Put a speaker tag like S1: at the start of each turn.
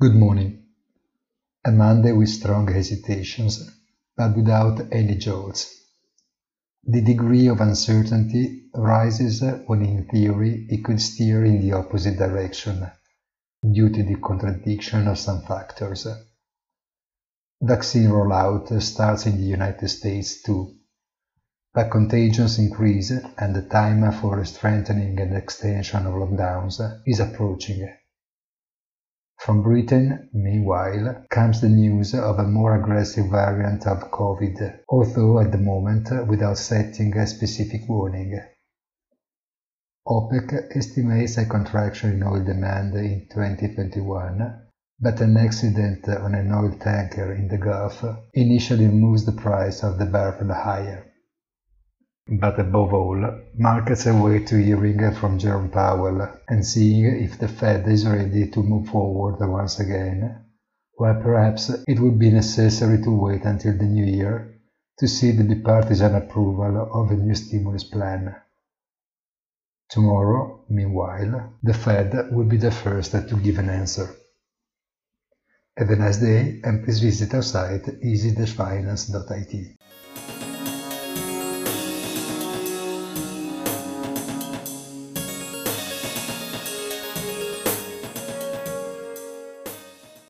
S1: Good morning. A Monday with strong hesitations, but without any jolts. The degree of uncertainty rises when in theory it could steer in the opposite direction, due to the contradiction of some factors. Vaccine rollout starts in the United States too, but contagions increase and the time for strengthening and extension of lockdowns is approaching. From Britain, meanwhile, comes the news of a more aggressive variant of COVID, although at the moment without setting a specific warning. OPEC estimates a contraction in oil demand in 2021, but an accident on an oil tanker in the Gulf initially moves the price of the barrel higher. But above all, markets await to hearing from Jerome Powell and seeing if the Fed is ready to move forward once again, while perhaps it would be necessary to wait until the new year to see the bipartisan approval of a new stimulus plan. Tomorrow, meanwhile, the Fed will be the first to give an answer. Have a nice day and please visit our site easy-finance.it.